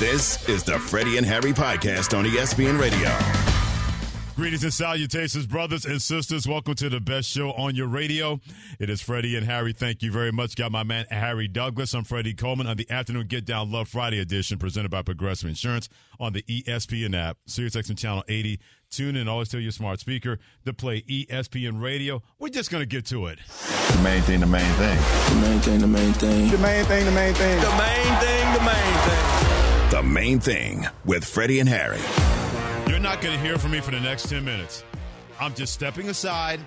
This is the Freddie and Harry podcast on ESPN Radio. Greetings and salutations, brothers and sisters. Welcome to the best show on your radio. It is Freddie and Harry. Thank you very much. Got my man Harry Douglas. I'm Freddie Coleman on the Afternoon Get Down Love Friday edition presented by Progressive Insurance on the ESPN app, SiriusXM Channel 80. Tune in, always tell your smart speaker to play ESPN Radio. We're just going to get to it. The main thing, the main thing. The main thing, the main thing. The main thing, the main thing. The main thing, the main thing. The main thing with Freddie and Harry. You're not going to hear from me for the next 10 minutes. I'm just stepping aside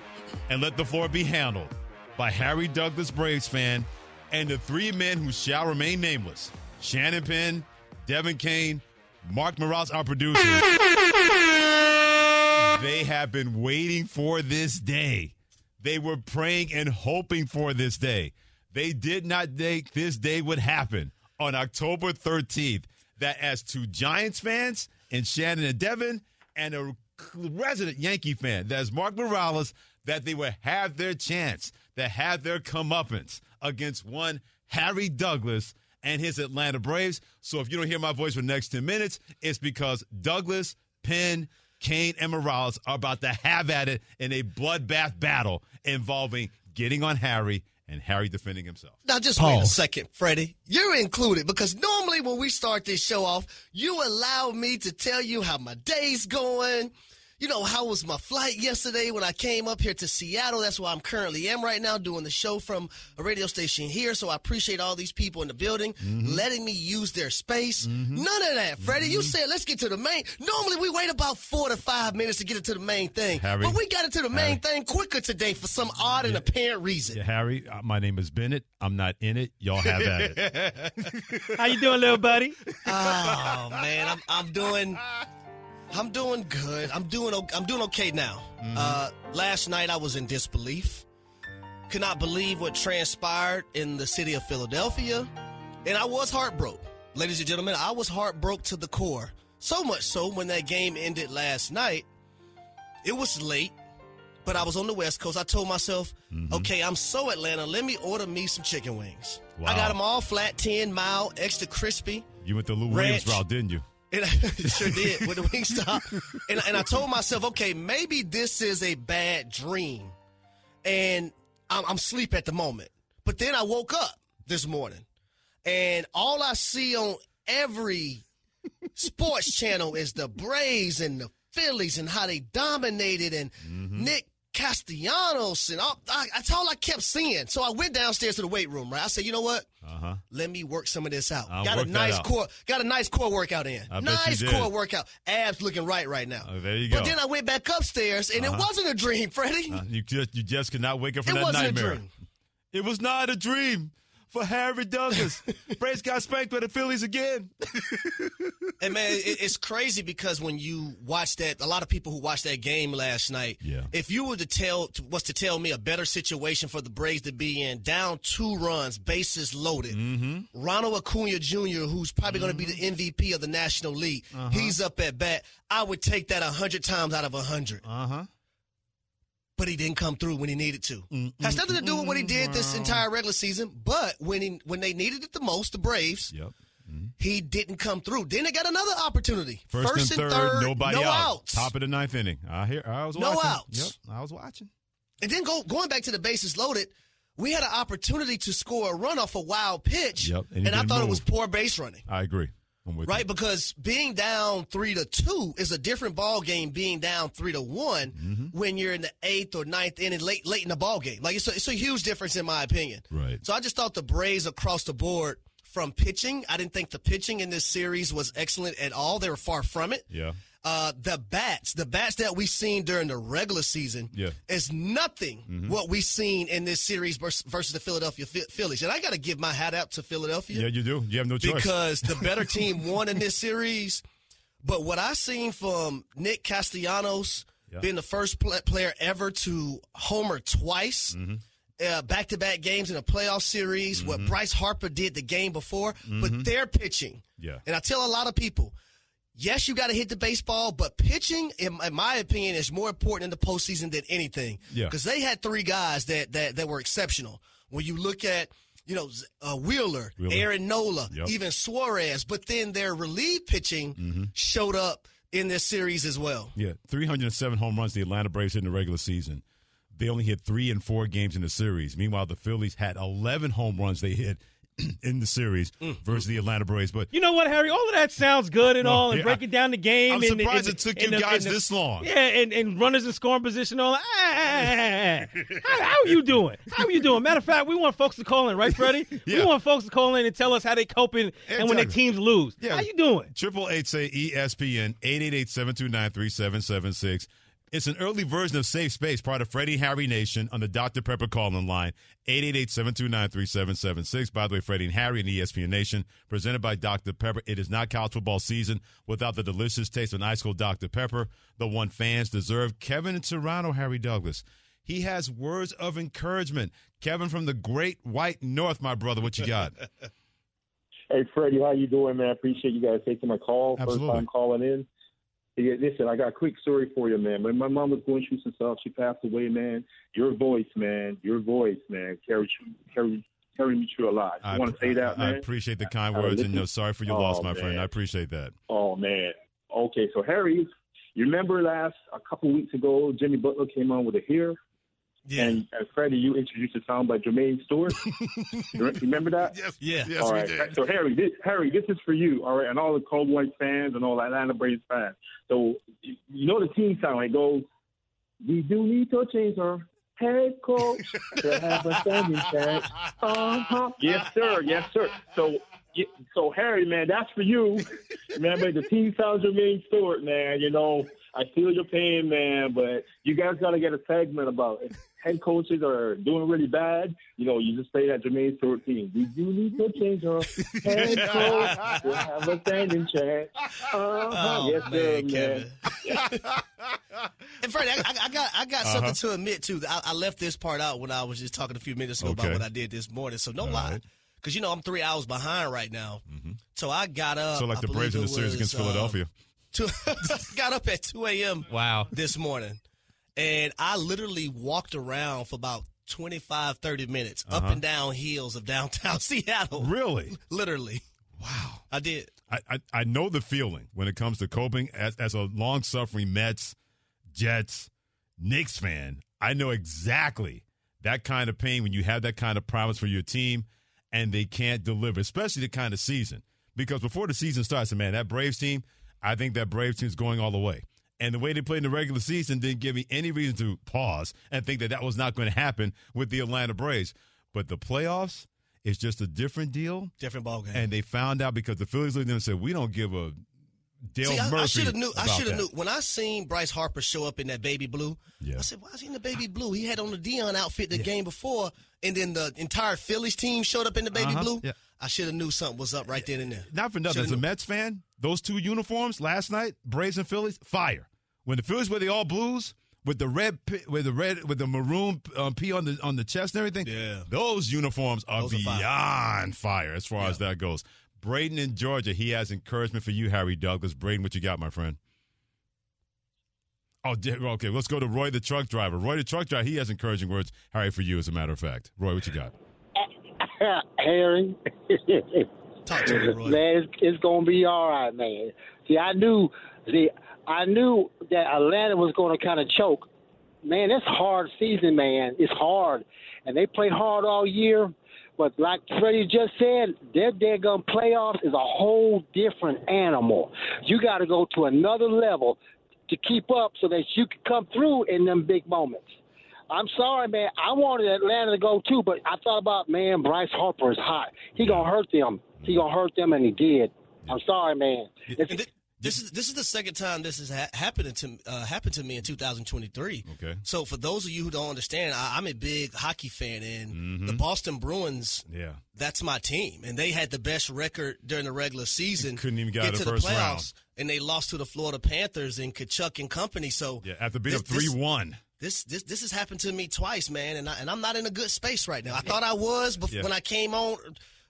and let the floor be handled by Harry Douglas Braves fan and the three men who shall remain nameless Shannon Penn, Devin Kane, Mark Morales, our producer. they have been waiting for this day. They were praying and hoping for this day. They did not think this day would happen on October 13th. That as two Giants fans and Shannon and Devin and a resident Yankee fan, that's Mark Morales, that they would have their chance, that have their comeuppance against one Harry Douglas and his Atlanta Braves. So if you don't hear my voice for the next 10 minutes, it's because Douglas, Penn, Kane, and Morales are about to have at it in a bloodbath battle involving getting on Harry and Harry defending himself. Now, just wait a second, Freddie. You're included because normally when we start this show off, you allow me to tell you how my day's going. You know, how was my flight yesterday when I came up here to Seattle? That's where I'm currently am right now doing the show from a radio station here. So I appreciate all these people in the building Mm-hmm. letting me use their space. None of that, Freddie. You said let's get to the main. Normally we wait about four to five minutes to get into the main thing. Harry. but we got into the main Harry. thing quicker today for some odd and apparent reason. Yeah, Harry, uh, my name is Bennett. I'm not in it. Y'all have at it. How you doing, little buddy? Oh man, I'm I'm doing I'm doing good. I'm doing I'm doing okay now. Uh, last night I was in disbelief. Could not believe what transpired in the city of Philadelphia, and I was heartbroken. Ladies and gentlemen, I was heartbroken to the core. So much so when that game ended last night, it was late, but I was on the West Coast. I told myself, okay, I'm so Atlanta. Let me order me some chicken wings. I got them all flat, 10 mile, extra crispy. You went the Lou Williams route, didn't you? And I sure did with the wing stop. And, and I told myself, okay, maybe this is a bad dream. And I'm, I'm asleep at the moment. But then I woke up this morning and all I see on every sports channel is the Braves and the Phillies and how they dominated and mm-hmm. Nick Castellanos and all, I, that's all I kept seeing. So I went downstairs to the weight room, right? I said, you know what? Uh-huh. Let me work some of this out. I'll got a nice core, got a nice core workout in. I nice core workout. Abs looking right right now. Oh, there you go. But then I went back upstairs and it wasn't a dream, Freddie. Uh, you just you just could not wake up from that nightmare. it that wasn't nightmare. a dream. It was not a dream for Harry Douglas. Braves got spanked by the Phillies again. And man, it, it's crazy because when you watch that, a lot of people who watched that game last night, Yeah. if you were to tell was to tell me a better situation for the Braves to be in, down two runs, bases loaded, Mm-hmm. Ronald Acuna Jr., who's probably going to be the MVP of the National League, Uh-huh. he's up at bat. I would take that a hundred times out of a hundred. Uh huh. But he didn't come through when he needed to. Mm, mm, Has nothing to do with what he did this mm. entire regular season, but when he, when they needed it the most, the Braves, Yep. Mm-hmm. he didn't come through. Then they got another opportunity. First, and, third, nobody no out. outs. Top of the ninth inning. I hear. I was No watching. outs. Yep. I was watching. And then go, going back to the bases loaded, we had an opportunity to score a run off a wild pitch, Yep, and and I thought it was poor base running. I agree. Right, you. because being down three to two is a different ball game. Being down three to one Mm-hmm. when you're in the eighth or ninth inning, late late in the ball game, like it's a, it's a huge difference in my opinion. Right. So I just thought the Braves across the board from pitching, I didn't think the pitching in this series was excellent at all. They were far from it. Yeah. Uh, the bats, the bats that we've seen during the regular season, Yeah. is nothing what we've seen in this series versus the Philadelphia Phillies. And I got to give my hat out to Philadelphia Yeah, you do. You have no choice. because the better team won in this series. But what I've seen from Nick Castellanos Yeah. being the first pla player ever to homer twice, Mm-hmm. uh, back-to-back games in a playoff series, what Bryce Harper did the game before, but their pitching. Mm-hmm. Yeah. And I tell a lot of people, yes, you got to hit the baseball, but pitching, in, in my opinion, is more important in the postseason than anything. Yeah. Because they had three guys that, that that were exceptional. When you look at you know, uh, Wheeler, Wheeler. Aaron Nola, Yep. even Suarez. But then their relief pitching Mm-hmm. showed up in this series as well. Yeah, 307 home runs the Atlanta Braves hit in the regular season. They only hit three and four games in the series. Meanwhile, the Phillies had 11 home runs they hit in the series Mm. versus the Atlanta Braves. But You know what, Harry? All of that sounds good and No, all, and yeah, breaking down the game. I'm and, surprised and- it took you the- guys the- this long. Yeah, and, and runners in scoring position. All that. Ah, ah, ah, ah, how, how are you doing? How are you doing? Matter of fact, we want folks to call in, right, Freddie? Yeah. We want folks to call in and tell us how they coping and when their teams lose. Yeah. How you doing? Triple eight say ESPN eight eight eight seven two nine three seven seven six. It's an early version of Safe Space, part of Freddie Harry Nation on the Dr. Pepper calling line, 888-729-3776. By the way, Freddie and Harry and ESPN Nation, presented by Dr. Pepper. It is not college football season without the delicious taste of an ice cold Dr. Pepper, the one fans deserve. Kevin in Toronto, Harry Douglas. He has words of encouragement. Kevin from the great white north, my brother. What you got? Hey Freddie, how you doing, man? I Appreciate you guys taking my call. Absolutely. First time calling in. Yeah, listen, I got a quick story for you, man. When my mom was going through some stuff, she passed away, man. Your voice, man, your voice, man, carried you, carried, carried me through a lot. I, want to say that, I man. appreciate the kind I- I words, and no, sorry for your Oh, loss, my friend. I appreciate that. Oh man. Okay, so Harry, you remember last a couple weeks ago, Jimmy Butler came on with a here, Yeah. and, and Freddie, you introduced a song by Jermaine Stewart. remember that? Yes, Yeah. yes, all we did. So Harry, this, Harry, this is for you, all right, and all the Cowboys fans and all Atlanta Braves fans. So you know the team sound. It goes, "We do need to change our head coach to have a standing chance." Uh-huh. Yes, sir. Yes, sir. So. So Harry, man, that's for you. Remember the team sounds Jermaine Stewart, man. You know, I feel your pain, man, but you guys got to get a segment about it. Head coaches are doing really bad. You know, you just say that Jermaine Stewart team. We do need to change our head coach to have a standing chance. Uh-huh. Oh, yes, sir, man, man. Kevin. and Freddie, I, I- I got I got Uh-huh. something to admit too. I, I left this part out when I was just talking a few minutes ago Okay. about what I did this morning. So no All lie, right. because you know I'm three hours behind right now. So I got up. So like the Braves in the series was, against um, Philadelphia. Two, got up at 2 a.m. Wow. this morning, and I literally walked around for about 25, 30 minutes up and down hills of downtown Seattle. Uh-huh. Really? Literally, Wow. I did. I, I, I know the feeling when it comes to coping as, as a long suffering Mets, Jets, Knicks fan. I know exactly that kind of pain when you have that kind of promise for your team and they can't deliver, especially the kind of season. Because before the season starts, man, that Braves team, I think that Braves team is going all the way. And the way they played in the regular season didn't give me any reason to pause and think that that was not going to happen with the Atlanta Braves. But the playoffs is just a different deal. Different ball game. And they found out because the Phillies looked at them and said, "We don't give a Dale See, I, Murphy." I should have knew. I should have knew when I seen Bryce Harper show up in that baby blue. Yeah. I said, "Why is he in the baby blue? He had on the Dion outfit the game before, and then the entire Phillies team showed up in the baby Uh-huh, blue. yeah. I should have knew something was up right then and there. Not for nothing. Shoulda As a knew. Mets fan, those two uniforms last night, Braves and Phillies, fire. When the Phillies were the all blues with the red, with the red, with the maroon um, P on the on the chest and everything, Yeah. those uniforms are Those are fire. beyond fire. as far as that goes. Braden in Georgia, he has encouragement for you, Harry Douglas. Braden, what you got, my friend? Oh, okay. Let's go to Roy, the truck driver. Roy, the truck driver, he has encouraging words, Harry, for you, as a matter of fact. Roy, what you got? Harry. Talk to me, Roy. man, it's, it's gonna be all right, man. See, I knew, see, I knew that Atlanta was gonna kind of choke. Man, it's hard season, man. It's hard, and they play hard all year. But like Freddie just said, their daggum playoffs is a whole different animal. You got to go to another level to keep up so that you can come through in them big moments. I'm sorry, man. I wanted Atlanta to go too, but I thought about, man, Bryce Harper is hot. He gonna hurt them. He gonna hurt them, and he did. I'm sorry, man. It's- this is this is the second time this has ha- happened to uh, happened to me in 2023. Okay. So for those of you who don't understand, I, I'm a big hockey fan, and Mm-hmm. the Boston Bruins. Yeah. That's my team, and they had the best record during the regular season. Couldn't even get out of to the the first playoffs, round. and they lost to the Florida Panthers in Tkachuk and company. So Yeah, after being this- up 3 1. this this this has happened to me twice, man, and I, and I'm not in a good space right now. I thought I was but Yeah. when I came on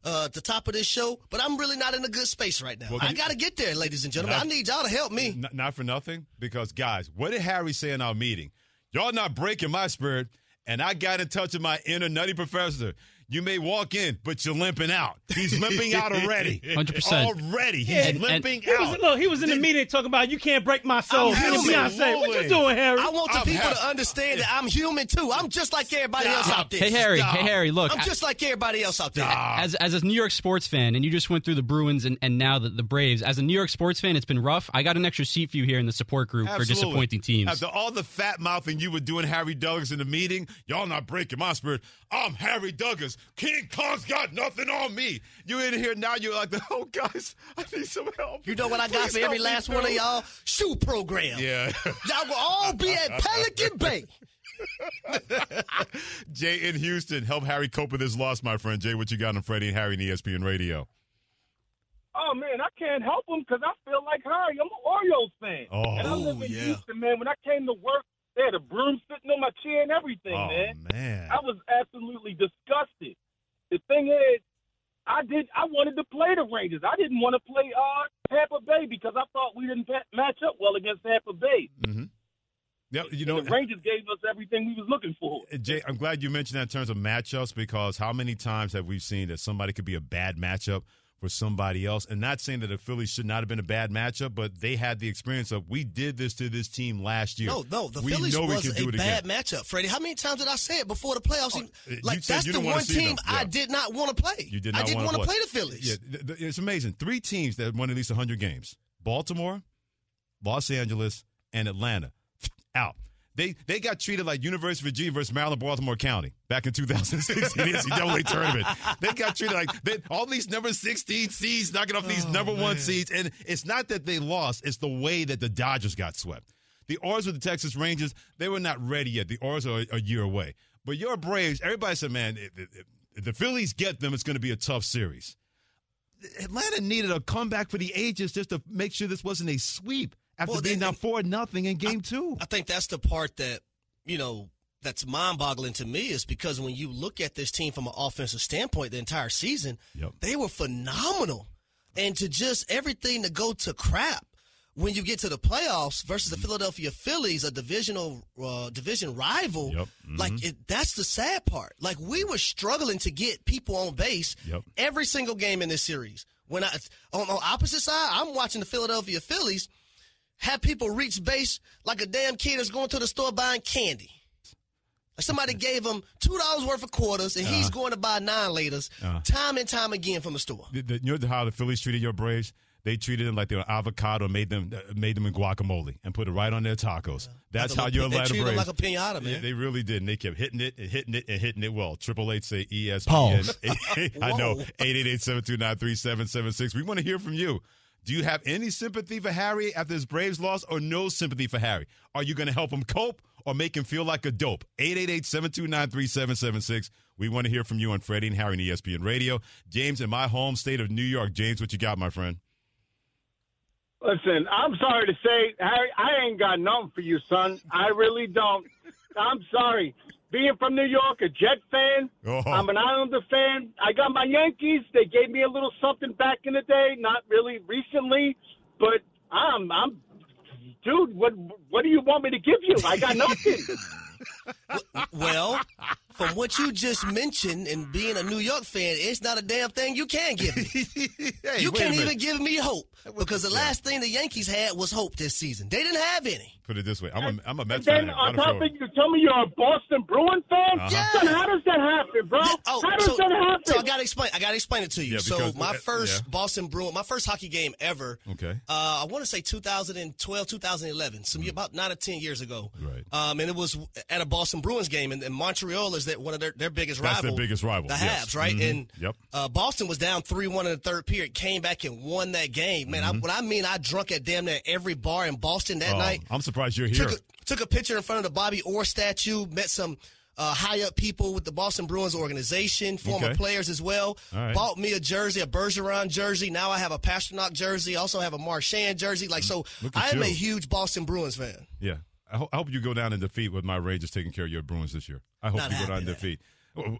uh, the top of this show, but I'm really not in a good space right now. Well, I got to get there, ladies and gentlemen. Not- I need y'all to help me. N- not for nothing, because guys, what did Harry say in our meeting? Y'all not breaking my spirit, and I got in touch with my inner nutty professor. You may walk in, but you're limping out. He's limping out already. 100%. Already. He's Yeah, and- limping He was, out. look, he was in the meeting talking about you can't break my soul. I'm human. Beyonce, what you doing, Harry? I want the I'm people happy. to understand that I'm human too. I'm just like everybody else out there. Hey Harry, Stop. hey Harry, look. I'm just like everybody else out there. as as a New York sports fan, and you just went through the Bruins and, and now the, the Braves. As a New York sports fan, it's been rough. I got an extra seat for you here in the support group for disappointing teams. After all the fat mouthing you were doing, Harry Douglas, in the meeting, y'all not breaking my spirit. I'm Harry Douglas. King Kong's got nothing on me. You in here now, you're like, oh, guys, I need some help. You know what I got Please for every last one of y'all? Shoe program. Yeah. Y'all will all be at Pelican Bay. Jay in Houston, help Harry cope with his loss, my friend. Jay, what you got on Freddie and Harry and ESPN Radio? Oh man, I can't help him because I feel like Harry. I'm an Orioles fan, Oh, and I live in yeah. Houston, man. When I came to work, they had a broom sitting on my chair and everything, Oh, man. man. I was absolutely disgusted. The thing is, I did. I wanted to play the Rangers. I didn't want to play uh, Tampa Bay because I thought we didn't pa- match up well against Tampa Bay. Yep, you know, the Rangers gave us everything we was looking for. Jay, I'm glad you mentioned that in terms of matchups because how many times have we seen that somebody could be a bad matchup for somebody else? And not saying that the Phillies should not have been a bad matchup, but they had the experience of we did this to this team last year. No, no, the we Phillies know we was can do a it bad again. matchup, Freddie. How many times did I say it before the playoffs? Oh, you like that's the one team them. I did not want to play. You did not I didn't want to play the Phillies. Yeah, it's amazing. Three teams that won at least 100 games: Baltimore, Los Angeles, and Atlanta. Out. They they got treated like University of Virginia versus Maryland Baltimore County back in 2016 NCAA tournament. They got treated like they, all these number 16 seeds knocking off Oh, these number one seeds, and it's not that they lost; it's the way that the Dodgers got swept. The Orioles with the Texas Rangers, they were not ready yet. The Orioles are a year away. But your Braves, everybody said, man, if, if- if the Phillies get them, it's going to be a tough series. Atlanta needed a comeback for the ages just to make sure this wasn't a sweep after Well, being down four nothing in game two. I think that's the part that, you know, that's mind boggling to me is because when you look at this team from an offensive standpoint the entire season, Yep. they were phenomenal. And to just everything to go to crap when you get to the playoffs versus the Philadelphia Phillies, a divisional uh, division rival, Yep. like it, that's the sad part. Like we were struggling to get people on base Yep. every single game in this series. When I on the opposite side, I'm watching the Philadelphia Phillies have people reach base like a damn kid that's going to the store buying candy. Like somebody gave him two dollars worth of quarters, and he's going to buy Now and Laters, Uh-huh. time and time again from the store. The- the- you know how the Phillies treated your Braves? They treated them like they were avocado, made them uh, made them in guacamole, and put it right on their tacos. That's Like a how little- your they Atlanta treated them like a pinata, man. Yeah, they really did. And they kept hitting it and hitting it and hitting it well. Triple eight say E ESPN. Pause. I know. Whoa. 888-729-3776. We want to hear from you. Do you have any sympathy for Harry after his Braves loss or no sympathy for Harry? Are you going to help him cope or make him feel like a dope? 888-729-3776. We want to hear from you on Freddie and Harry and ESPN Radio. James in my home state of New York. James, what you got, my friend? Listen, I'm sorry to say, Harry, I ain't got nothing for you, son. I really don't. I'm sorry. Being from New York, a Jet fan, Oh. I'm an Islander fan. I got my Yankees. They gave me a little something back in the day, not really recently, but I'm, I'm, dude. What, what do you want me to give you? I got nothing. Well, from what you just mentioned and being a New York fan, it's not a damn thing you can give me. hey, you can't even give me hope because the last thing the Yankees had was hope this season. They didn't have any. Put it this way. I'm a, I'm a And Mets then fan. I on don't top feel- of you, tell me you're a Boston Bruin fan. Uh-huh. Son, how does that happen, bro? Yeah, oh, how does so, that happen? so I gotta explain. I gotta explain it to you. Yeah, so my uh, first yeah. Boston Bruin, my first hockey game ever. Okay. Uh, I want to say 2012, 2011, some about nine or ten years ago. Mm. Right. Um, and it was at a Boston Bruins game, and, and Montreal is that one of their, their biggest That's their rival. biggest rival, The yes. Habs, right? Mhm. And Yep. uh, Boston was down three one in the third period, came back and won that game. Man, Mm-hmm. I, what I mean, I drunk at damn near every bar in Boston that Oh, night. I'm surprised you're here. Took a, took a picture in front of the Bobby Orr statue. Met some uh, high up people with the Boston Bruins organization, former Okay. players as well. Right. Bought me a jersey, a Bergeron jersey. Now I have a Pastrnak jersey. Also have a Marchand jersey. Like so, I am you. a huge Boston Bruins fan. Yeah. I, ho- I hope you go down in defeat with my Rangers taking care of your Bruins this year. I hope Not you go down in defeat.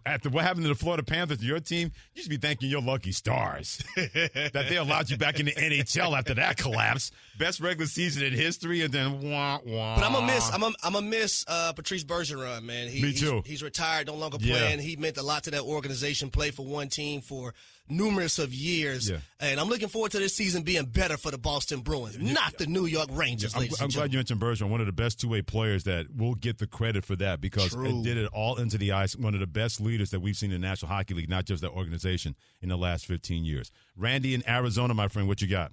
After what happened to the Florida Panthers, your team, you should be thanking your lucky stars that they allowed you back in the NHL after that collapse. Best regular season in history, and then wah wah. But I'm gonna miss. I'm gonna, I'm gonna miss uh, Patrice Bergeron, man. He, Me he's- too. He's, retired, no longer Yeah. playing. He meant a lot to that organization. Played for one team for numerous of years, Yeah. and I'm looking forward to this season being better for the Boston Bruins, not the New York Rangers. I'm, ladies I'm and glad gentlemen. you mentioned Bergeron, one of the best two way players that will get the credit for that because True. it did it all into the ice. One of the best leaders that we've seen in the National Hockey League, not just that organization, in the last 15 years. Randy in Arizona, my friend, what you got?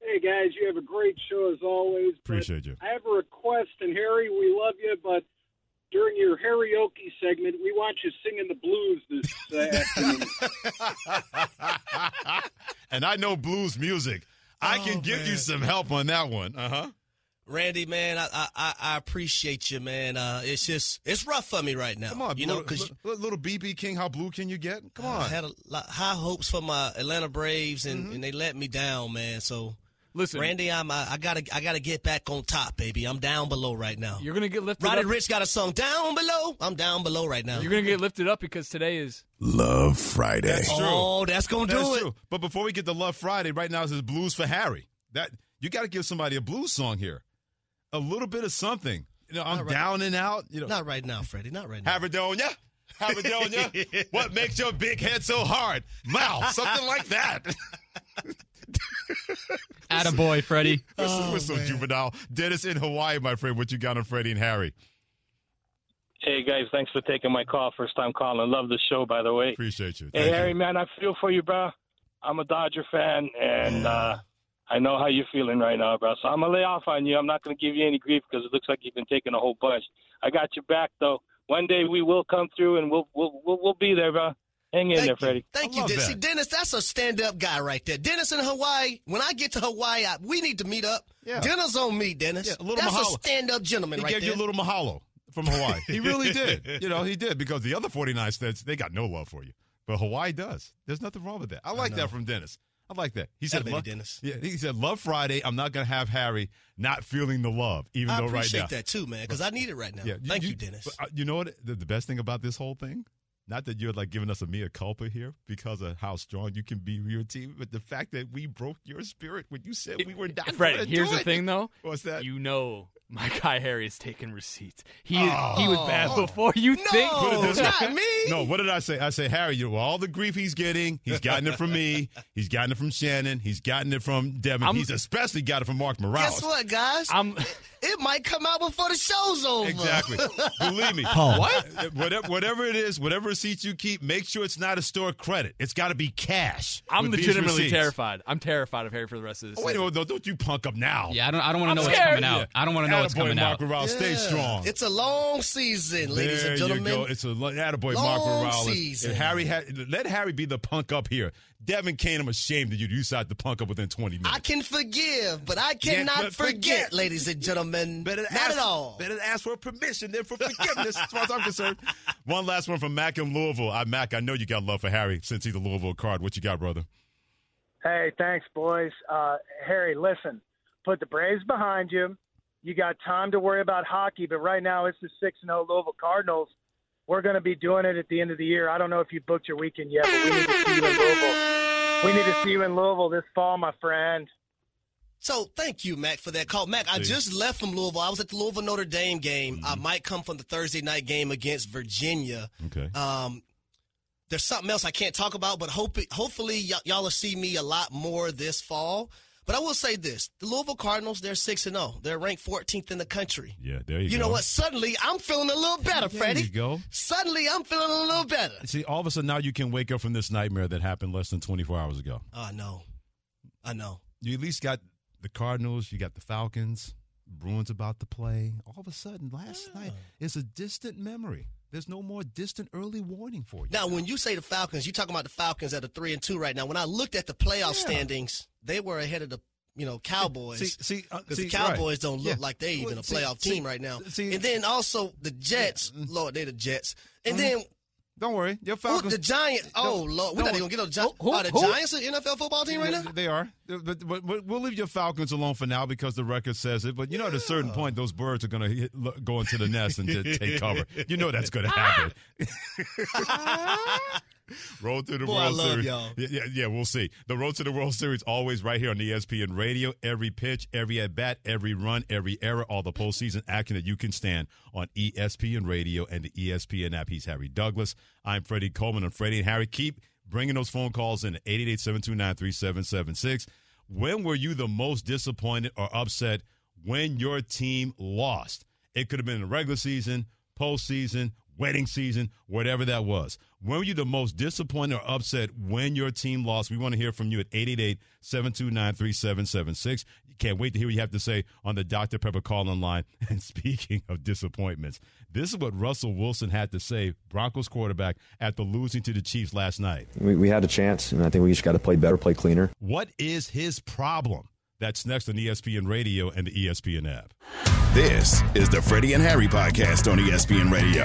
Hey guys, you have a great show as always. Appreciate you. I have a request, and Harry, we love you, but during your karaoke segment, we want you singing the blues this uh, afternoon. and I know blues music. I Oh, can give you some help on that one. Uh huh. Randy, man, I, I- I I appreciate you, man. Uh, it's just it's rough for me right now. Come on, you know, little, because little, little BB King, how blue can you get? Come on, I had a lot high hopes for my Atlanta Braves, and, and they let me down, man. So. Listen, Randy, I'm I, I gotta I gotta get back on top, baby. I'm down below right now. you're gonna get lifted Roddy up. Rich got a song down below. I'm down below right now. You're gonna get lifted up because today is Love Friday. That's true. Oh, that's gonna That's do it. true. But before we get to Love Friday, right now is this Blues for Harry. That you got to give somebody a blues song here, a little bit of something. You know, I'm right- down and out. You know, Not right now, Freddie. Not right now. Haverdonia, Haverdonia. what makes your big head so hard? Mouth, something like that. Attaboy, Freddie. We're, so- we're juvenile. Dennis in Hawaii, my friend. What you got on Freddie and Harry? Hey guys, thanks for taking my call. First time calling. Love the show, by the way. Appreciate you. Hey Thank Harry, you. man, I feel for you, bro. I'm a Dodger fan, and uh, I know how you're feeling right now, bro. So I'm gonna lay off on you. I'm not gonna give you any grief because it looks like you've been taking a whole bunch. I got your back, though. One day we will come through, and we'll we'll we'll, we'll be there, bro. Hang in Thank there, you. Freddie. Thank I you, Dennis. that. See, Dennis, that's a stand-up guy right there. Dennis in Hawaii. When I get to Hawaii, I, we need to meet up. Yeah. Dinner's on me, Dennis. Yeah, a little that's mahalo. a stand-up gentleman right there. He right gave there. you a little mahalo from Hawaii. he really did. You know, he did because the other 49 states, they got no love for you. But Hawaii does. There's nothing wrong with that. I like know. that from Dennis. I like that. He said, baby love, Dennis. Yeah, he said, Love Friday. I'm not going to have Harry not feeling the love, even I though right appreciate that too, man, because I need it right now. Yeah, Thank you, Dennis. but, uh, you know what? The, the best thing about this whole thing, not that you're like giving us a mea culpa here because of how strong you can be with your team, but the fact that we broke your spirit when you said we were not. Freddie. gonna Here's do the it. thing, though. What's that? You know, my guy Harry is taking receipts. He Oh. he was bad oh. before you think. No, this not me. No, what did I say? I say, Harry, you know, all the grief he's getting, he's gotten it from me. He's gotten it from Shannon. He's gotten it from Devin. I'm- he's especially got it from Mark Morales. Guess what, guys? I'm it might come out before the show's over. Exactly. Believe me. Paul. What? Whatever, whatever it is, whatever receipts you keep, make sure it's not a store credit. It's got to be cash. I'm legitimately terrified. I'm terrified of Harry for the rest of this. Oh, wait a season. minute. Don't you punk up now. Yeah, I don't. I don't want to know what's coming out. I don't want to know what's coming Mark out. Morales. Stay strong. It's a long season, ladies there and gentlemen. you go. It's a lo- attaboy, Long Mark Morales. season. If Harry had, let Harry be the punk up here. Devin Kane, I'm ashamed of you. You decided to punk up within 20 minutes. I can forgive, but I Yeah, cannot but forget, forget. ladies and gentlemen. Better Not ask, at all. Better ask for permission than for forgiveness, as far as I'm concerned. One last one from Mac in Louisville. I, Mac, I know you got love for Harry since he's a Louisville card. What you got, brother? Hey, thanks, boys. Uh, Harry, listen, put the Braves behind you. You got time to worry about hockey, but right now it's the 6 0 Louisville Cardinals. We're going to be doing it at the end of the year. I don't know if you booked your weekend yet, but we need to see you in Louisville. We need to see you in Louisville this fall, my friend. So thank you, Mac, for that call. Mac, I just left from Louisville. I was at the Louisville Notre Dame game. I might come from the Thursday night game against Virginia. Okay. Um, there's something else I can't talk about, but hope hopefully y- y'all will see me a lot more this fall. But I will say this: the Louisville Cardinals, they're six and zero. They're ranked 14th in the country. Yeah, there you, You go. You know what? Suddenly, I'm feeling a little better, There Freddie. you go. Suddenly, I'm feeling a little better. See, all of a sudden now you can wake up from this nightmare that happened less than 24 hours ago. Oh, I know. I know. You at least got the Cardinals, you got the Falcons, Bruins about to play. All of a sudden, last night is a distant memory. There's no more distant early warning for you. Now, when you say the Falcons, you talking about the Falcons at a three and two right now. When I looked at the playoff Yeah. standings, they were ahead of the you know Cowboys. See, see, uh, because see, the Cowboys right. don't look Yeah. like they even Well, a playoff see- team right now. and then also the Jets, Lord, they're the Jets. And Mm-hmm. then Don't worry. Your Who, Falcons. the Giants. Oh Lord, we're not even gonna get no Giants. Who- Are the who? Giants an NFL football team right now? They are. But, but, but we'll leave your Falcons alone for now because the record says it. But you know, at a certain point, those birds are going to go into the nest and take cover. You know that's going to happen. Road to the Boy, World Series. y'all. Yeah, yeah, yeah, we'll see. The Road to the World Series always right here on ESPN Radio. Every pitch, every at bat, every run, every error, all the postseason action that you can stand on ESPN Radio and the ESPN app. He's Harry Douglas. I'm Freddie Coleman. And Freddie and Harry keep bringing those phone calls in at 888-729-3776. When were you the most disappointed or upset when your team lost? It could have been in the regular season, postseason, wedding season, whatever that was. When were you the most disappointed or upset when your team lost? We want to hear from you at 888-729-3776. Can't wait to hear what you have to say on the Dr. Pepper call-in line. And speaking of disappointments, this is what Russell Wilson had to say, Broncos quarterback, after losing to the Chiefs last night. We, we had a chance, and I think we just got to play better, play cleaner. What is his problem? That's next on ESPN Radio and the ESPN app. This is the Freddie and Harry podcast on ESPN Radio.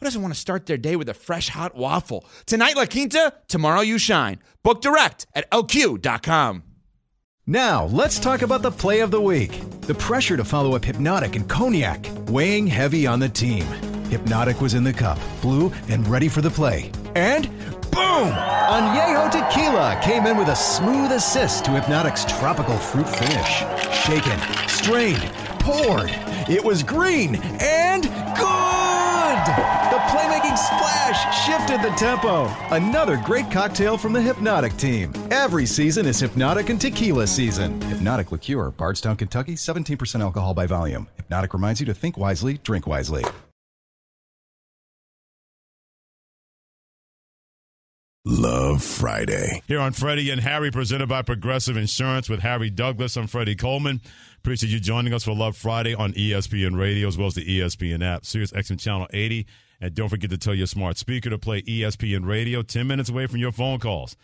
who doesn't want to start their day with a fresh hot waffle? Tonight, La Quinta, tomorrow, you shine. Book direct at lq.com. Now, let's talk about the play of the week. The pressure to follow up Hypnotic and Cognac, weighing heavy on the team. Hypnotic was in the cup, blue, and ready for the play. And boom! Añejo Tequila came in with a smooth assist to Hypnotic's tropical fruit finish. Shaken, strained, poured. It was green and good! The playmaking splash shifted the tempo. Another great cocktail from the Hypnotic team. Every season is Hypnotic and Tequila season. Hypnotic Liqueur, Bardstown, Kentucky, 17% alcohol by volume. Hypnotic reminds you to think wisely, drink wisely. Love Friday. Here on Freddie and Harry, presented by Progressive Insurance with Harry Douglas. I'm Freddie Coleman. Appreciate you joining us for Love Friday on ESPN Radio as well as the ESPN app, Sirius XM Channel 80. And don't forget to tell your smart speaker to play ESPN Radio 10 minutes away from your phone calls.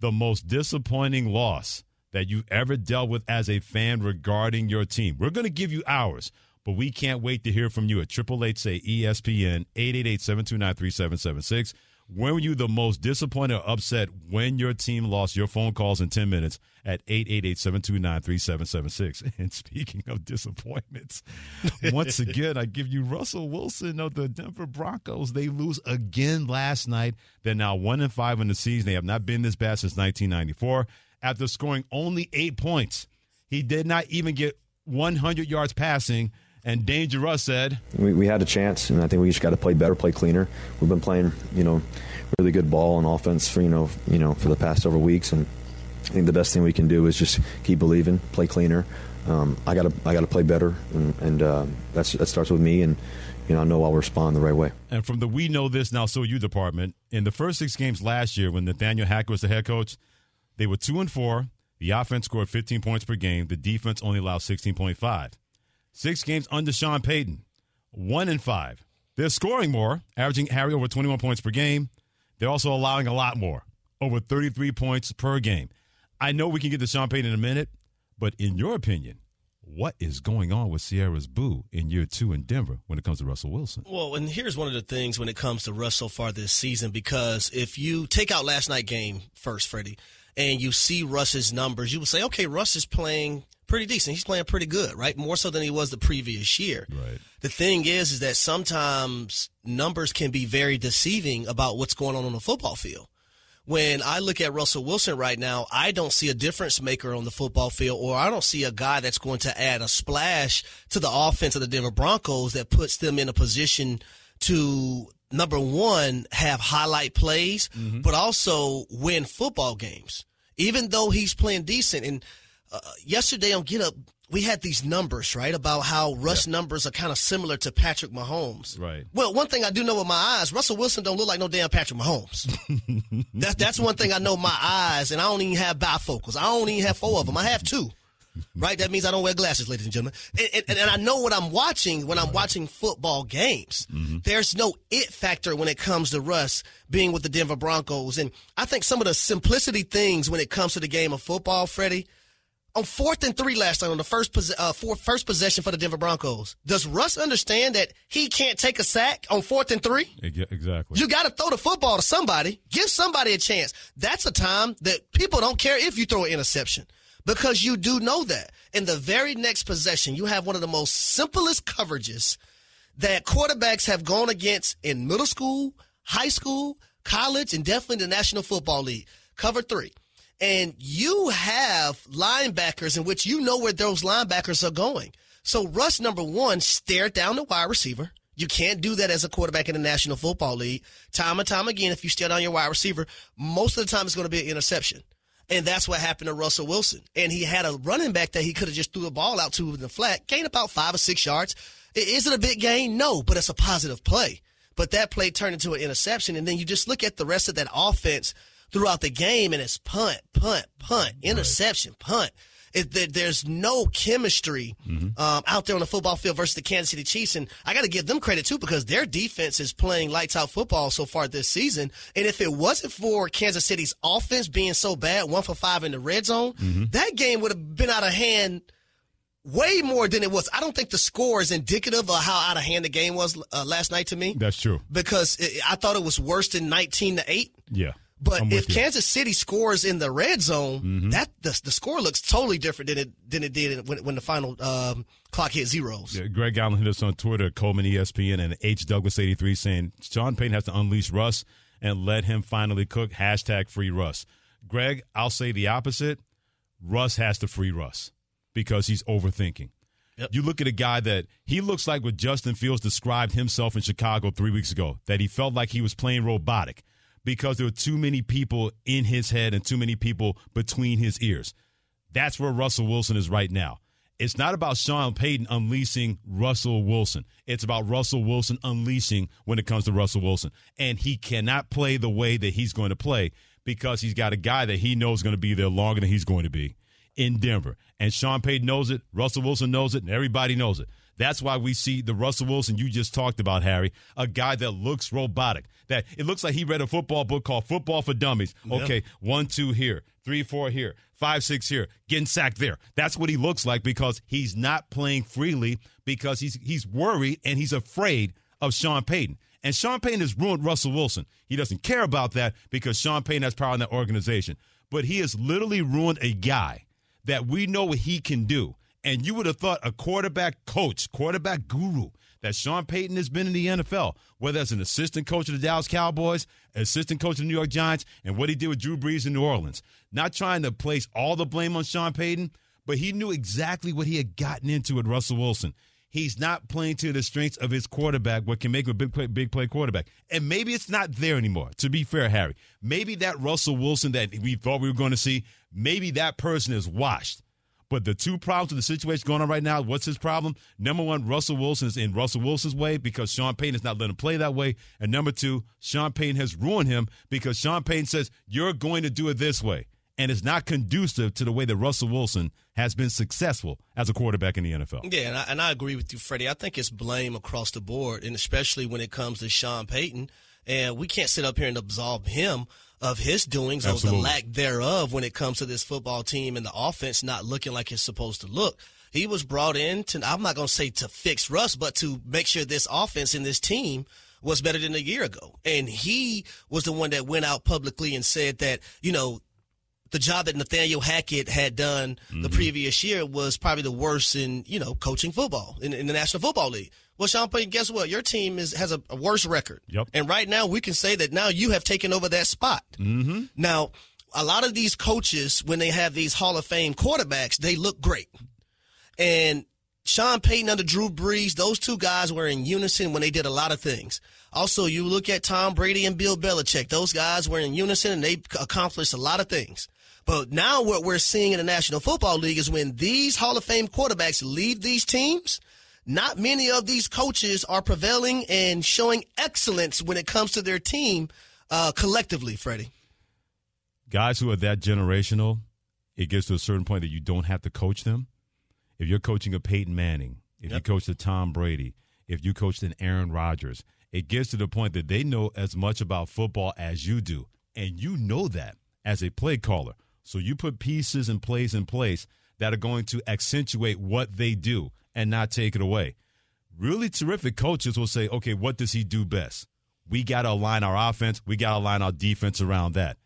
The most disappointing loss that you've ever dealt with as a fan regarding your team. We're going to give you hours, but we can't wait to hear from you at 888 say ESPN 888 729 3776. When were you the most disappointed or upset when your team lost your phone calls in 10 minutes at 888-729-3776? And speaking of disappointments, once again, I give you Russell Wilson of the Denver Broncos. They lose again last night. They're now 1 and 5 in the season. They have not been this bad since 1994 after scoring only 8 points. He did not even get 100 yards passing and Danger Russ said, We, we had a chance, and I think we just got to play better, play cleaner. We've been playing, you know, really good ball on offense for you know, you know, for the past several weeks, and I think the best thing we can do is just keep believing, play cleaner. Um, I got to I got to play better, and, and uh, that's that starts with me, and you know I know I'll respond the right way. And from the We Know This Now So You department, in the first six games last year, when Nathaniel Hackett was the head coach, they were two and four. The offense scored 15 points per game. The defense only allowed 16.5. Six games under Sean Payton, one and five. They're scoring more, averaging Harry over 21 points per game. They're also allowing a lot more, over 33 points per game. I know we can get to Sean Payton in a minute, but in your opinion, what is going on with Sierra's Boo in year two in Denver when it comes to Russell Wilson? Well, and here's one of the things when it comes to Russ so far this season, because if you take out last night game first, Freddie, and you see Russ's numbers, you would say, okay, Russ is playing pretty decent. He's playing pretty good, right? More so than he was the previous year. Right. The thing is, is that sometimes numbers can be very deceiving about what's going on on the football field. When I look at Russell Wilson right now, I don't see a difference maker on the football field, or I don't see a guy that's going to add a splash to the offense of the Denver Broncos that puts them in a position to number one have highlight plays, but also win football games. Even though he's playing decent, and uh, yesterday on Get Up, we had these numbers, right, about how Russ numbers are kind of similar to Patrick Mahomes. Right. Well, one thing I do know with my eyes, Russell Wilson don't look like no damn Patrick Mahomes. that's that's one thing I know. My eyes, and I don't even have bifocals. I don't even have four of them. I have two. Right. That means I don't wear glasses, ladies and gentlemen. And, and, and I know what I'm watching when I'm watching football games. There's no it factor when it comes to Russ being with the Denver Broncos, and I think some of the simplicity things when it comes to the game of football, Freddie on fourth and three last night on the first pos- uh, four, first possession for the Denver Broncos. Does Russ understand that he can't take a sack on fourth and three? Exactly. You got to throw the football to somebody. Give somebody a chance. That's a time that people don't care if you throw an interception because you do know that. In the very next possession, you have one of the most simplest coverages that quarterbacks have gone against in middle school, high school, college, and definitely the National Football League. Cover three. And you have linebackers in which you know where those linebackers are going. So rush number one, stared down the wide receiver. You can't do that as a quarterback in the National Football League. Time and time again, if you stare down your wide receiver, most of the time it's going to be an interception. And that's what happened to Russell Wilson. And he had a running back that he could have just threw the ball out to in the flat, gained about five or six yards. Is it a big gain? No, but it's a positive play. But that play turned into an interception. And then you just look at the rest of that offense throughout the game, and it's punt, punt, punt, interception, punt. It, there, there's no chemistry um, out there on the football field versus the Kansas City Chiefs, and I got to give them credit too because their defense is playing lights out football so far this season. And if it wasn't for Kansas City's offense being so bad, one for five in the red zone, that game would have been out of hand way more than it was. I don't think the score is indicative of how out of hand the game was uh, last night to me That's true. because it, I thought it was worse than 19 to 8. Yeah. But I'm if. Kansas City scores in the red zone, Mm-hmm. that the, the score looks totally different than it than it did when, when the final um, clock hit zeros. Yeah, Greg Allen hit us on Twitter, Coleman ESPN, and H Douglas eighty three saying Sean Payton has to unleash Russ and let him finally cook. Hashtag free Russ. Greg, I'll say the opposite. Russ has to free Russ because he's overthinking. You look at a guy that he looks like what Justin Fields described himself in Chicago three weeks ago, that he felt like he was playing robotic because there were too many people in his head and too many people between his ears. That's where Russell Wilson is right now. It's not about Sean Payton unleashing Russell Wilson. It's about Russell Wilson unleashing when it comes to Russell Wilson. And he cannot play the way that he's going to play because he's got a guy that he knows is going to be there longer than he's going to be in Denver. And Sean Payton knows it, Russell Wilson knows it, and everybody knows it. That's why we see the Russell Wilson you just talked about, Harry, a guy that looks robotic. That it looks like he read a football book called Football for Dummies. Okay, one, two here, three, four here, five, six here, getting sacked there. That's what he looks like because he's not playing freely because he's he's worried and he's afraid of Sean Payton. And Sean Payton has ruined Russell Wilson. He doesn't care about that because Sean Payton has power in that organization. But he has literally ruined a guy that we know what he can do. And you would have thought a quarterback coach, quarterback guru that Sean Payton has been in the NFL, whether as an assistant coach of the Dallas Cowboys, assistant coach of the New York Giants, and what he did with Drew Brees in New Orleans. Not trying to place all the blame on Sean Payton, but he knew exactly what he had gotten into with Russell Wilson. He's not playing to the strengths of his quarterback, what can make a big play, big play quarterback. And maybe it's not there anymore, to be fair, Harry. Maybe that Russell Wilson that we thought we were going to see, maybe that person is washed. But the two problems with the situation going on right now, what's his problem? Number one, Russell Wilson is in Russell Wilson's way because Sean Payton is not letting him play that way. And number two, Sean Payton has ruined him because Sean Payton says, you're going to do it this way. And it's not conducive to the way that Russell Wilson has been successful as a quarterback in the NFL. Yeah, and I, and I agree with you, Freddie. I think it's blame across the board, and especially when it comes to Sean Payton. And we can't sit up here and absolve him of his doings or the lack thereof when it comes to this football team and the offense not looking like it's supposed to look. He was brought in to, I'm not going to say to fix Russ, but to make sure this offense and this team was better than a year ago. And he was the one that went out publicly and said that, you know, the job that Nathaniel Hackett had done the Mm-hmm. previous year was probably the worst in you know coaching football in, in the National Football League. Well, Sean Payton, guess what? Your team is has a, a worse record. Yep. And right now, we can say that now you have taken over that spot. Mm-hmm. Now, a lot of these coaches, when they have these Hall of Fame quarterbacks, they look great. And Sean Payton under Drew Brees, those two guys were in unison when they did a lot of things. Also, you look at Tom Brady and Bill Belichick, those guys were in unison and they accomplished a lot of things. But now what we're seeing in the National Football League is when these Hall of Fame quarterbacks leave these teams, not many of these coaches are prevailing and showing excellence when it comes to their team uh, collectively, Freddie. Guys who are that generational, it gets to a certain point that you don't have to coach them. If you're coaching a Peyton Manning, if you coach a Tom Brady, if you coached an Aaron Rodgers, it gets to the point that they know as much about football as you do. And you know that as a play caller. So you put pieces and plays in place that are going to accentuate what they do and not take it away. Really terrific coaches will say, okay, what does he do best? We got to align our offense. We got to align our defense around that.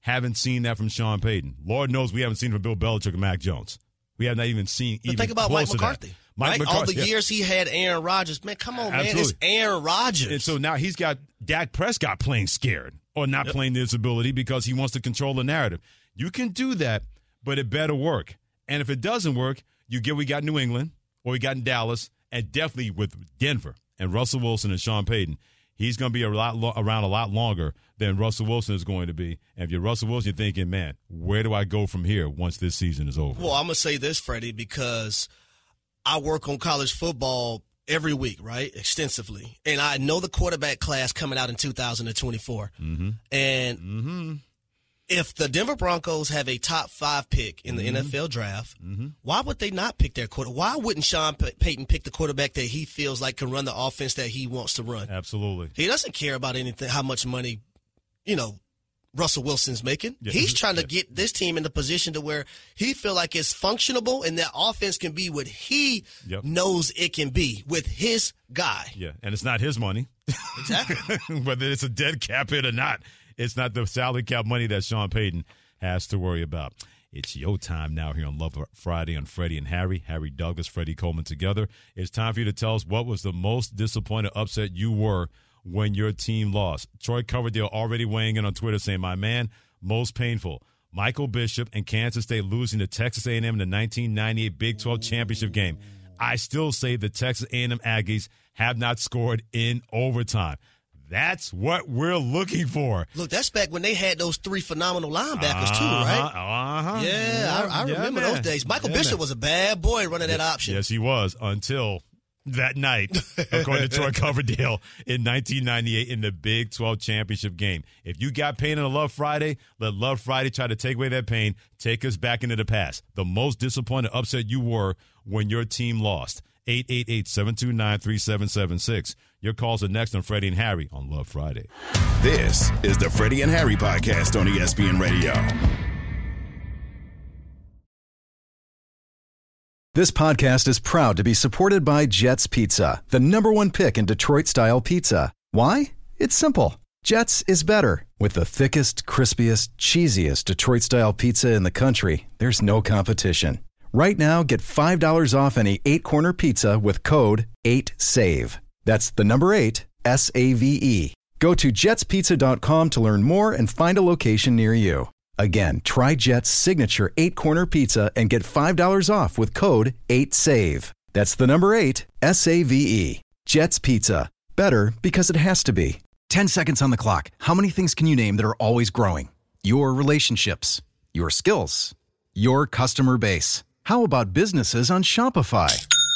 Haven't seen that from Sean Payton. Lord knows we haven't seen it from Bill Belichick and Mac Jones. We have not even seen But even think about Mike. McCarthy. Mike right? McCarthy, All the yeah. years he had Aaron Rodgers. Man, come on, man. It's Aaron Rodgers. And so now he's got Dak Prescott playing scared or not playing this ability because he wants to control the narrative. You can do that, but it better work. And if it doesn't work, you get we got New England or we got in Dallas, and definitely with Denver and Russell Wilson and Sean Payton. He's going to be a lot lo- around a lot longer than Russell Wilson is going to be. And if you're Russell Wilson, you're thinking, man, where do I go from here once this season is over? Well, I'm gonna say this, Freddie, because I work on college football every week, right, extensively, and I know the quarterback class coming out in 2024. Mm-hmm. And if the Denver Broncos have a top five pick in the Mm-hmm. NFL draft, why would they not pick their quarter? Why wouldn't Sean Payton pick the quarterback that he feels like can run the offense that he wants to run? Absolutely. He doesn't care about anything, how much money, you know, Russell Wilson's making. Yeah. He's trying to get this team in the position to where he feel like it's functionable and that offense can be what he Yep. knows it can be with his guy. Yeah, and it's not his money. Exactly. Whether it's a dead cap hit or not, it's not the salary cap money that Sean Payton has to worry about. It's your time now here on Love Friday on Freddie and Harry, Harry Douglas, Freddie Coleman together. It's time for you to tell us what was the most disappointed upset you were when your team lost. Troy Coverdale already weighing in on Twitter saying, "My man, most painful." Michael Bishop and Kansas State losing to Texas A&M in the 1998 Big 12 championship game. I still say the Texas A&M Aggies have not scored in overtime. That's what we're looking for. Look, that's back when they had those three phenomenal linebackers too, Uh-huh, right? Uh-huh. Yeah, I, I Yeah, remember man. those days. Michael Yeah, Bishop man. was a bad boy running that option. Yes, he was until that night, according to Troy Coverdale in 1998 in the Big 12 championship game. If you got pain in a Love Friday, let Love Friday try to take away that pain, take us back into the past. The most disappointed upset you were when your team lost. 888-729-3776. Your calls are next on Freddie and Harry on Love Friday. This is the Freddie and Harry podcast on ESPN Radio. This podcast is proud to be supported by Jets Pizza, the number one pick in Detroit style pizza. Why? It's simple. Jets is better. With the thickest, crispiest, cheesiest Detroit style pizza in the country, there's no competition. Right now, get $5 off any eight corner pizza with code 8SAVE. That's the number eight, S A V E. Go to jetspizza.com to learn more and find a location near you. Again, try Jet's signature eight corner pizza and get $5 off with code 8SAVE. That's the number eight, S A V E. Jet's Pizza. Better because it has to be. 10 seconds on the clock. How many things can you name that are always growing? Your relationships, your skills, your customer base. How about businesses on Shopify?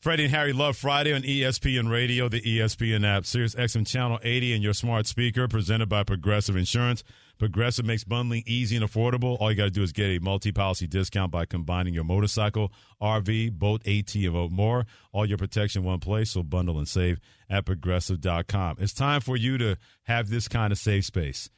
Freddie and Harry Love Friday on ESPN Radio, the ESPN app, Sirius XM Channel 80, and your smart speaker, presented by Progressive Insurance. Progressive makes bundling easy and affordable. All you got to do is get a multi-policy discount by combining your motorcycle, RV, boat, AT, and more. All your protection one place, so bundle and save at progressive.com. It's time for you to have this kind of safe space.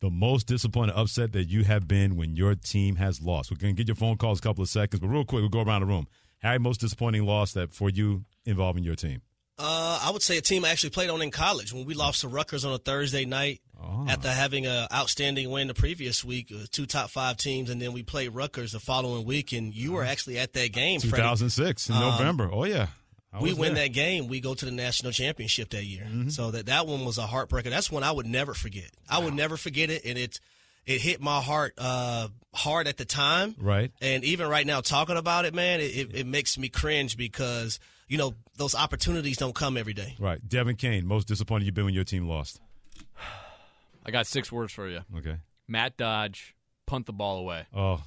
The most disappointed upset that you have been when your team has lost. We're going to get your phone calls a couple of seconds, but real quick, we'll go around the room. Harry, most disappointing loss that for you involving your team? Uh, I would say a team I actually played on in college when we lost to Rutgers on a Thursday night after having an outstanding win the previous week, uh, two top five teams, and then we played Rutgers the following week, and you were actually at that game. Freddie. 2006 in Um, November. Oh, yeah. I we win there. that game, we go to the national championship that year. Mm-hmm. So that that one was a heartbreaker. That's one I would never forget. I would never forget it, and it it hit my heart uh, hard at the time. Right. And even right now, talking about it, man, it, it, it makes me cringe because you know those opportunities don't come every day. Right. Devin Kane, most disappointed you've been when your team lost. I got six words for you. Okay. Matt Dodge, punt the ball away. Oh.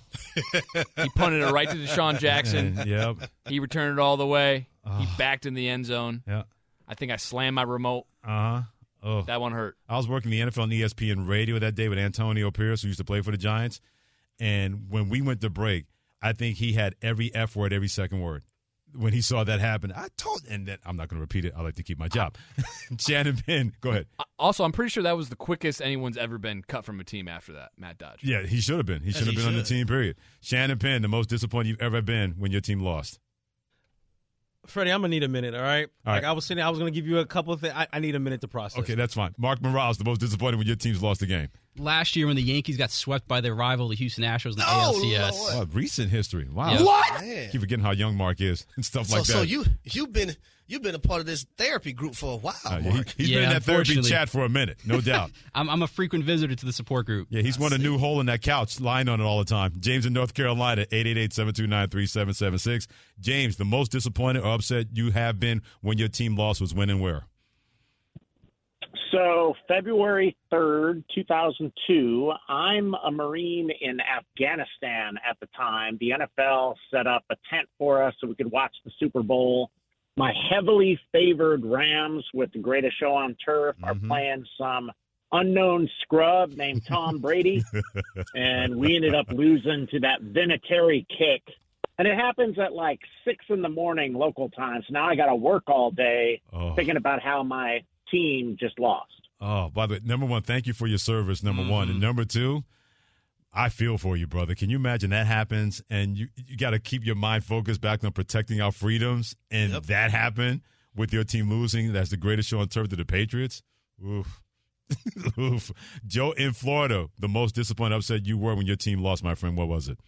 he punted it right to DeSean Jackson. And- yep. He returned it all the way. He Oh. backed in the end zone. Yeah. I think I slammed my remote. Uh huh. Oh. That one hurt. I was working the NFL and ESPN radio that day with Antonio Pierce, who used to play for the Giants. And when we went to break, I think he had every F word, every second word. When he saw that happen, I told, and then I'm not going to repeat it. I like to keep my job. Shannon Penn, go ahead. Uh, also, I'm pretty sure that was the quickest anyone's ever been cut from a team after that. Matt Dodge. Yeah, he should have been. He Yes, should have he been on the team, period. Shannon Penn, the most disappointed you've ever been when your team lost. Freddie, I'm gonna need a minute. All right. All like right. I was saying, I was gonna give you a couple of things. I, I need a minute to process. Okay, that's fine. Mark Morales, the most disappointed when your team's lost the game. Last year when the Yankees got swept by their rival, the Houston Astros, in the ALCS. Oh, recent history. Wow. Yeah. What? Man. Keep forgetting how young Mark is and stuff So, like that. so you you've been you've been a part of this therapy group for a while. Uh, yeah, he, Mark. has been in that therapy chat for a minute, no doubt. I'm, I'm a frequent visitor to the support group. Yeah, he's won a new hole in that couch, lying on it all the time. James in North Carolina, 888-729-3776. James, the most disappointed or upset you have been when your team lost was when and where? So, February 3rd, 2002, I'm a Marine in Afghanistan at the time. The NFL set up a tent for us so we could watch the Super Bowl. My heavily favored Rams, with the greatest show on turf, are mm-hmm. playing some unknown scrub named Tom Brady. and we ended up losing to that Vinatieri kick. And it happens at like six in the morning local time. So now I got to work all day Oh. thinking about how my team just lost. Oh, by the way, number one, thank you for your service, number mm-hmm. one. And number two, I feel for you, brother. Can you imagine that happens and you, you got to keep your mind focused back on protecting our freedoms and that happened with your team losing? That's the greatest show on turf to the Patriots? Oof. Oof. Joe in Florida, the most disappointed upset you were when your team lost, my friend. What was it?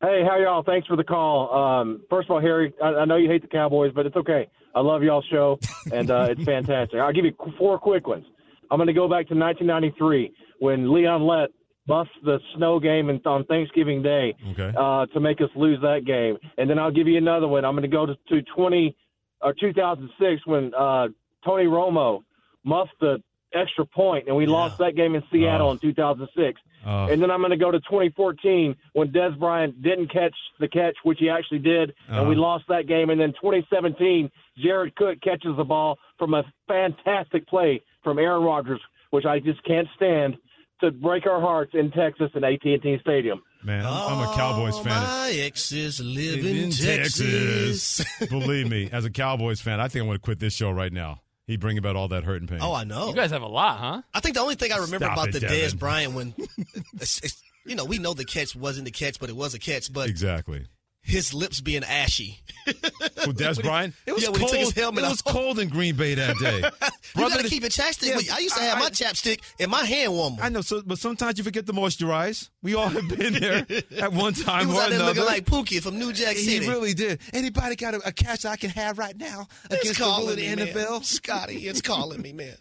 Hey, how y'all? Thanks for the call. Um, first of all, Harry, I, I know you hate the Cowboys, but it's okay. I love y'all's show, and uh, it's fantastic. I'll give you four quick ones. I'm going to go back to 1993 when Leon Lett buffed the snow game in, on Thanksgiving Day Okay. uh, to make us lose that game, and then I'll give you another one. I'm going to go to, to 20 or 2006 when uh, Tony Romo muffed the extra point, and we lost that game in Seattle Oh. in 2006. Oh. And then I'm going to go to 2014 when Dez Bryant didn't catch the catch, which he actually did, and we Uh-huh. lost that game. And then 2017, Jared Cook catches the ball from a fantastic play from Aaron Rodgers, which I just can't stand, to break our hearts in Texas at AT&T Stadium. Man, I'm, I'm a Cowboys fan. My exes live in, in Texas. Believe me, as a Cowboys fan, I think I'm going to quit this show right now. He'd bring about all that hurt and pain. Oh, I know. You guys have a lot, huh? I think the only thing I remember Stop about it, the Devin. Dez Bryant when, it's, it's, you know, we know the catch wasn't the catch, but it was a catch. But exactly. His lips being ashy. Who, Dez Bryant? It was yeah, when cold. he took his helmet it was off. cold in Green Bay that day. you got to keep your chapstick. you. I used to have my chapstick in my hand warmer. I know, so, but sometimes you forget to moisturize. We all have been there at one time He was or out there another. looking like Pookie from New Jack City. He really did. Anybody got a, a catch I can have right now against the calling the me, man. NFL? Scotty, it's calling me, man.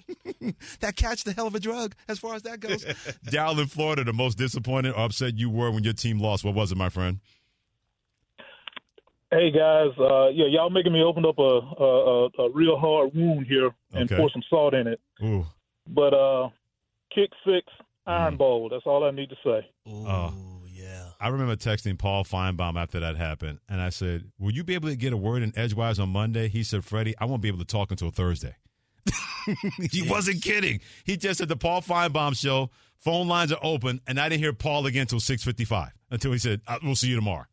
that catch the hell of a drug as far as that goes. Down in Florida, the most disappointed or upset you were when your team lost. What was it, my friend? Hey guys, uh, yeah, y'all making me open up a a, a, a real hard wound here and Okay. pour some salt in it. Ooh. But uh, kick six, iron bowl. That's all I need to say. Oh, yeah. I remember texting Paul Finebaum after that happened, and I said, "Will you be able to get a word in edgewise on Monday?" He said, "Freddie, I won't be able to talk until Thursday." he wasn't kidding. He just said the Paul Finebaum show Phone lines are open, and I didn't hear Paul again until 6:55. Until he said, "Uh, "We'll see you tomorrow."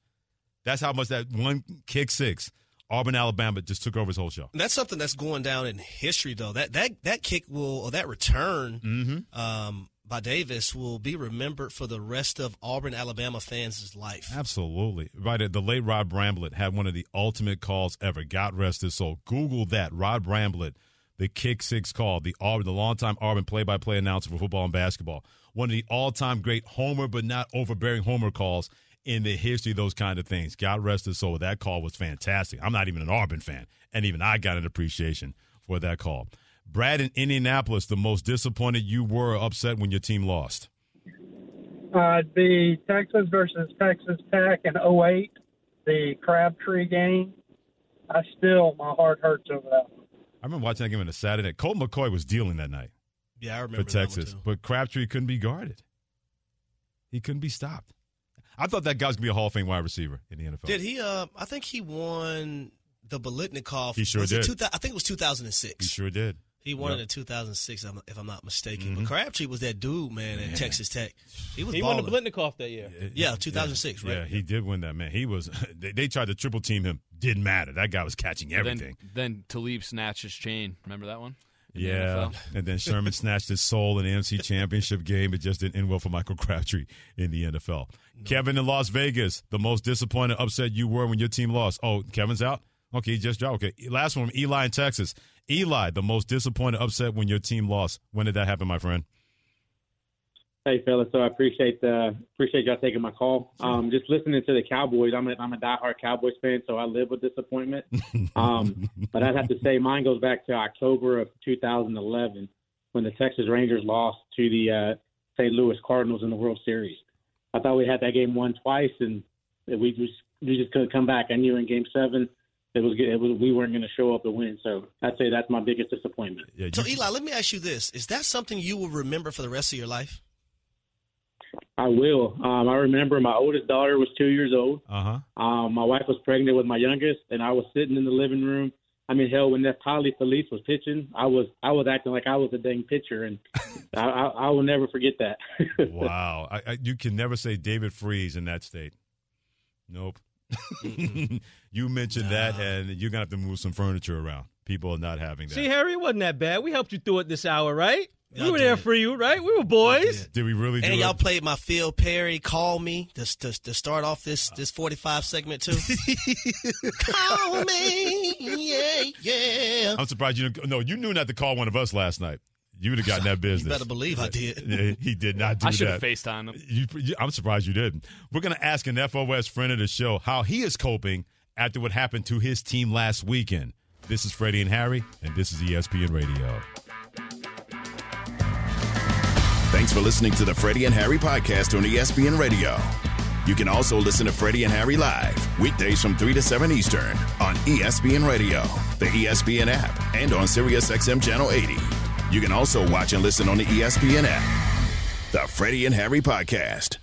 That's how much that one kick six, Auburn, Alabama, just took over his whole show. And that's something that's going down in history, though. That that that kick will or that return Mm-hmm. um, by Davis will be remembered for the rest of Auburn, Alabama fans' life. Absolutely. Right. The late Rod Bramblett had one of the ultimate calls ever. God rest his soul. Google that. Rod Bramblett, the kick six call, the Auburn, the longtime Auburn play by play announcer for football and basketball. One of the all time great homer, but not overbearing homer calls in the history of those kind of things. God rest his soul. That call was fantastic. I'm not even an Auburn fan, and even I got an appreciation for that call. Brad in Indianapolis, the most disappointed you were upset when your team lost. Uh, the Texas versus Texas Tech in 08, the Crabtree game. I still, my heart hurts over that one. I remember watching that game on a Saturday. Colt McCoy was dealing that night. Yeah, I for remember that one, Texas, too. but Crabtree couldn't be guarded. He couldn't be stopped. I thought that guy was gonna be a Hall of Fame wide receiver in the NFL. Did he? Uh, I think he won the Biletnikoff. He sure was it did. 2000 I think it was 2006. He sure did. He won Yep. it in 2006, if I'm- not mistaken. Mhm. But Crabtree was that dude, man, at Texas Tech. He was He won the balling. Biletnikoff that year. Yeah, 2006, Yeah, right? he did win that man. He was. They, they tried to triple team him. Didn't matter. That guy was catching everything. Then, then Talib snatched his chain. Remember that one? The Yeah, NFL? and then Sherman snatched his soul in the NFC Championship game. It just didn't end well for Michael Crabtree in the NFL. Kevin in Las Vegas, the most disappointed, upset you were when your team lost. Oh, Kevin's out. Okay, just dropped. Okay, last one, Eli in Texas. Eli, the most disappointed, upset when your team lost. When did that happen, my friend? Hey, fellas. So I appreciate the appreciate y'all taking my call. Um, just listening to the Cowboys. I'm a I'm a diehard Cowboys fan, so I live with disappointment. Um, but I'd have to say mine goes back to October of 2011 when the Texas Rangers lost to the uh, St. Louis Cardinals in the World Series. I thought we had that game won twice, and we just we just couldn't come back. I knew in Game Seven it was it was we weren't going to show up to win. So I'd say that's my biggest disappointment. So Eli, let me ask you this: Is that something you will remember for the rest of your life? I will. Um, I remember my oldest daughter was two years old. Uh huh. Um, my wife was pregnant with my youngest, and I was sitting in the living room. I mean, hell, when Neftali Feliz was pitching, I was I was acting like I was a dang pitcher, and I, I, I will never forget that. wow, I, I, you can never say David Freese in that state. Nope. you mentioned that, and you're gonna have to move some furniture around. People are not having that. See, Harry, it wasn't that bad. We helped you through it this hour, right? We Y'all were there for you, right? We were boys. Did we really do And y'all played my Phil Perry "Call Me" to, to, to start off this this 45 segment too. Call me, yeah, yeah. I'm surprised you didn't. No, you knew not to call one of us last night. You would have gotten that business. better believe I did. He did not do that. I should have FaceTimed him. You, you, I'm surprised you didn't. We're going to ask an FOS friend of the show how he is coping after what happened to his team last weekend. This is Freddie and Harry, and this is ESPN Radio. Thanks for listening to the Freddie and Harry podcast on ESPN Radio. You can also listen to Freddie and Harry live weekdays from 3 to 7 Eastern on ESPN Radio, the ESPN app, and on SiriusXM Channel 80. You can also watch and listen on the ESPN app. The Freddie and Harry podcast.